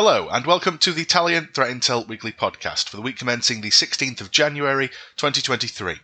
Hello, and welcome to the Italian Threat Intel Weekly Podcast for the week commencing the 16th of January 2023,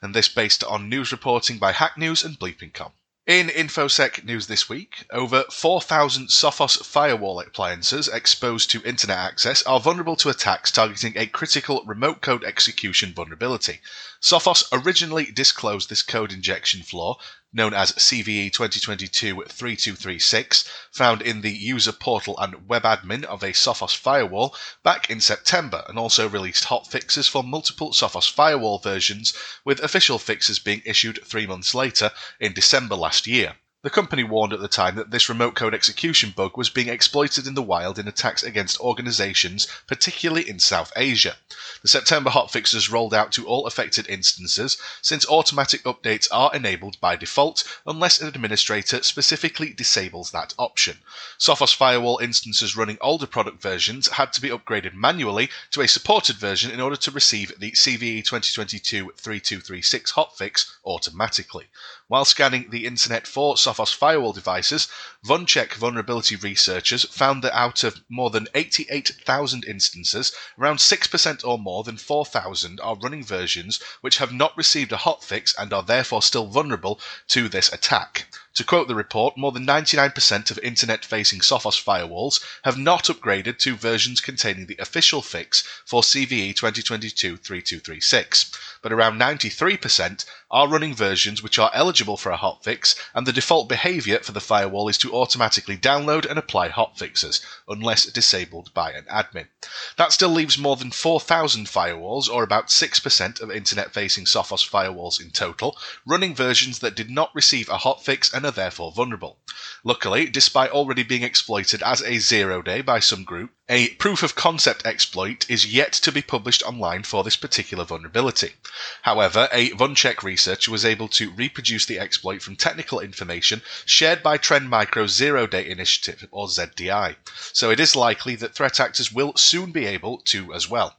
and this based on news reporting by Hack News and Bleeping.com. In InfoSec news this week, over 4,000 Sophos firewall appliances exposed to internet access are vulnerable to attacks targeting a critical remote code execution vulnerability. Sophos originally disclosed this code injection flaw, known as CVE 2022-3236, found in the user portal and web admin of a Sophos firewall back in September, and also released hot fixes for multiple Sophos firewall versions, with official fixes being issued three months later in December last year. The company warned at the time that this remote code execution bug was being exploited in the wild in attacks against organizations, particularly in South Asia. The September hotfix hotfixes rolled out to all affected instances, since automatic updates are enabled by default unless an administrator specifically disables that option. Sophos firewall instances running older product versions had to be upgraded manually to a supported version in order to receive the CVE 2022-3236 hotfix automatically. While scanning the internet for Sophos firewall devices, VulnCheck vulnerability researchers found that out of more than 88,000 instances, around 6% or more than 4,000 are running versions which have not received a hotfix and are therefore still vulnerable to this attack. To quote the report, more than 99% of internet facing Sophos firewalls have not upgraded to versions containing the official fix for CVE 2022 3236, but around 93% are running versions which are eligible for a hotfix, and the default behavior for the firewall is to automatically download and apply hotfixes, unless disabled by an admin. That still leaves more than 4,000 firewalls, or about 6% of internet facing Sophos firewalls in total, running versions that did not receive a hotfix and are therefore vulnerable. Luckily, despite already being exploited as a zero day by some group, a proof of concept exploit is yet to be published online for this particular vulnerability. However, a VulnCheck researcher was able to reproduce the exploit from technical information shared by Trend Micro's Zero Day Initiative, or ZDI, so it is likely that threat actors will soon be able to as well.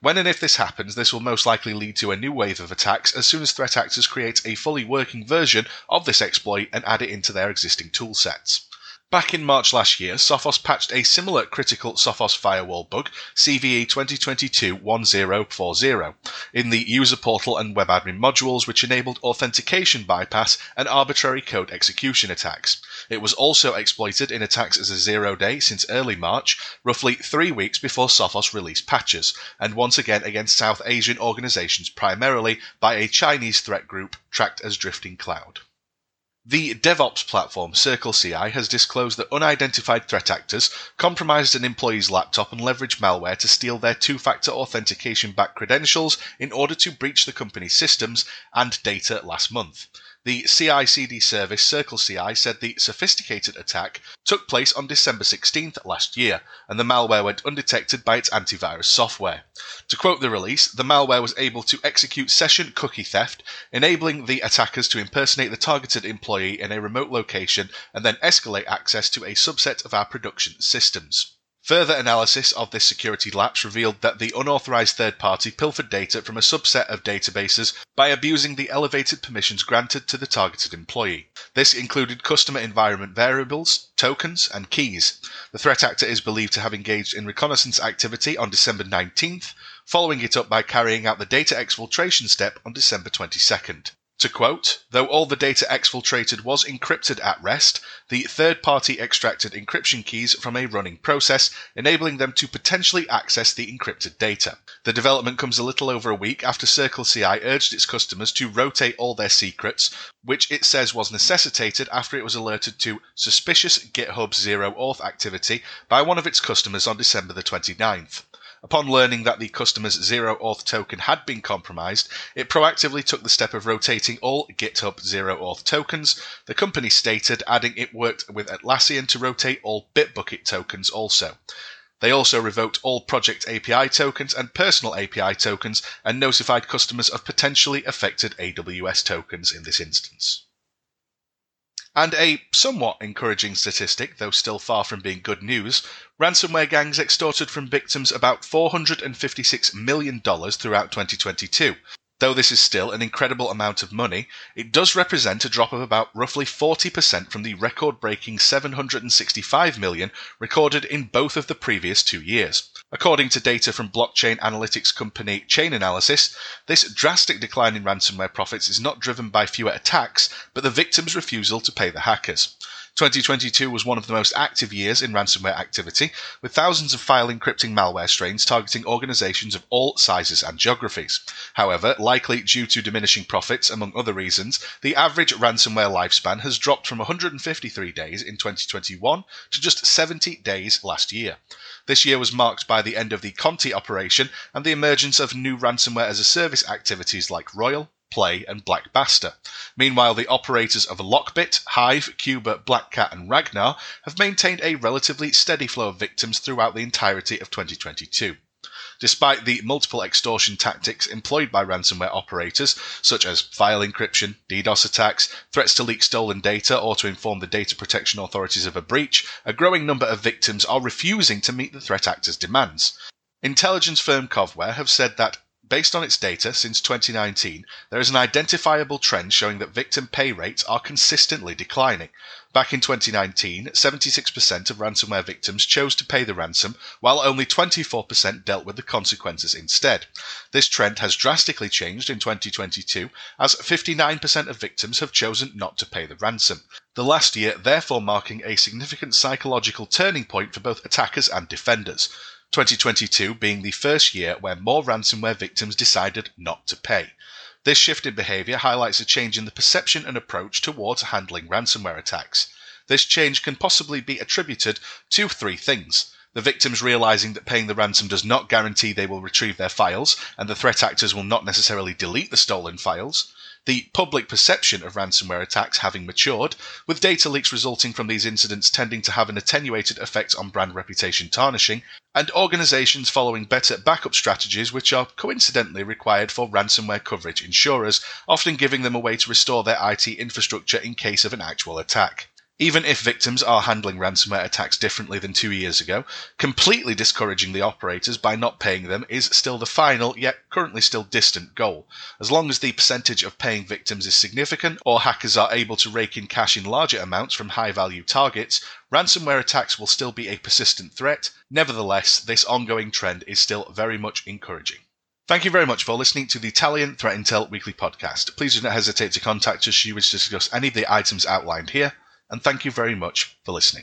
When and if this happens, this will most likely lead to a new wave of attacks as soon as threat actors create a fully working version of this exploit and add it into their existing toolsets. Back in March last year, Sophos patched a similar critical Sophos firewall bug, CVE 2022-1040, in the user portal and web admin modules, which enabled authentication bypass and arbitrary code execution attacks. It was also exploited in attacks as a zero day since early March, roughly three weeks before Sophos released patches, and once again against South Asian organizations primarily by a Chinese threat group tracked as Drifting Cloud. The DevOps platform CircleCI has disclosed that unidentified threat actors compromised an employee's laptop and leveraged malware to steal their two factor authentication backed credentials in order to breach the company's systems and data last month. The CI CD service CircleCI said the sophisticated attack took place on December 16th last year, and the malware went undetected by its antivirus software. To quote the release, the malware was able to execute session cookie theft, enabling the attackers to impersonate the targeted employee in a remote location and then escalate access to a subset of our production systems. Further analysis of this security lapse revealed that the unauthorized third party pilfered data from a subset of databases by abusing the elevated permissions granted to the targeted employee. This included customer environment variables, tokens, and keys. The threat actor is believed to have engaged in reconnaissance activity on December 19th, following it up by carrying out the data exfiltration step on December 22nd. To quote, though all the data exfiltrated was encrypted at rest, the third party extracted encryption keys from a running process, enabling them to potentially access the encrypted data. The development comes a little over a week after CircleCI urged its customers to rotate all their secrets, which it says was necessitated after it was alerted to suspicious GitHub OAuth activity by one of its customers on December the 29th. Upon learning that the customer's OAuth token had been compromised, it proactively took the step of rotating all GitHub OAuth tokens. The company stated, adding it worked with Atlassian to rotate all Bitbucket tokens also. They also revoked all project API tokens and personal API tokens and notified customers of potentially affected AWS tokens in this instance. And a somewhat encouraging statistic, though still far from being good news, ransomware gangs extorted from victims about $456 million throughout 2022. Though this is still an incredible amount of money, it does represent a drop of about roughly 40% from the record breaking 765 million recorded in both of the previous two years. According to data from blockchain analytics company Chainalysis, this drastic decline in ransomware profits is not driven by fewer attacks, but the victim's refusal to pay the hackers. 2022 was one of the most active years in ransomware activity, with thousands of file encrypting malware strains targeting organizations of all sizes and geographies. However, likely due to diminishing profits, among other reasons, the average ransomware lifespan has dropped from 153 days in 2021 to just 70 days last year. This year was marked by the end of the Conti operation and the emergence of new ransomware as a service activities like Royal, Play, and Black. Meanwhile, the operators of Lockbit, Hive, Cuba, Black Cat, and Ragnar have maintained a relatively steady flow of victims throughout the entirety of 2022. Despite the multiple extortion tactics employed by ransomware operators, such as file encryption, DDoS attacks, threats to leak stolen data, or to inform the data protection authorities of a breach, a growing number of victims are refusing to meet the threat actors' demands. Intelligence firm Coveware have said that Based on its data since 2019, there is an identifiable trend showing that victim pay rates are consistently declining. Back in 2019, 76% of ransomware victims chose to pay the ransom, while only 24% dealt with the consequences instead. This trend has drastically changed in 2022, as 59% of victims have chosen not to pay the ransom. The last year, therefore, marking a significant psychological turning point for both attackers and defenders. 2022 being the first year where more ransomware victims decided not to pay. This shift in behavior highlights a change in the perception and approach towards handling ransomware attacks. This change can possibly be attributed to three things. The victims realizing that paying the ransom does not guarantee they will retrieve their files, and the threat actors will not necessarily delete the stolen files the public perception of ransomware attacks having matured, with data leaks resulting from these incidents tending to have an attenuated effect on brand reputation tarnishing, and organizations following better backup strategies which are coincidentally required for ransomware coverage insurers, often giving them a way to restore their IT infrastructure in case of an actual attack. Even if victims are handling ransomware attacks differently than two years ago, completely discouraging the operators by not paying them is still the final, yet currently still distant goal. As long as the percentage of paying victims is significant, or hackers are able to rake in cash in larger amounts from high value targets, ransomware attacks will still be a persistent threat. Nevertheless, this ongoing trend is still very much encouraging. Thank you very much for listening to the Italian Threat Intel Weekly Podcast. Please do not hesitate to contact us should you wish to discuss any of the items outlined here and thank you very much for listening.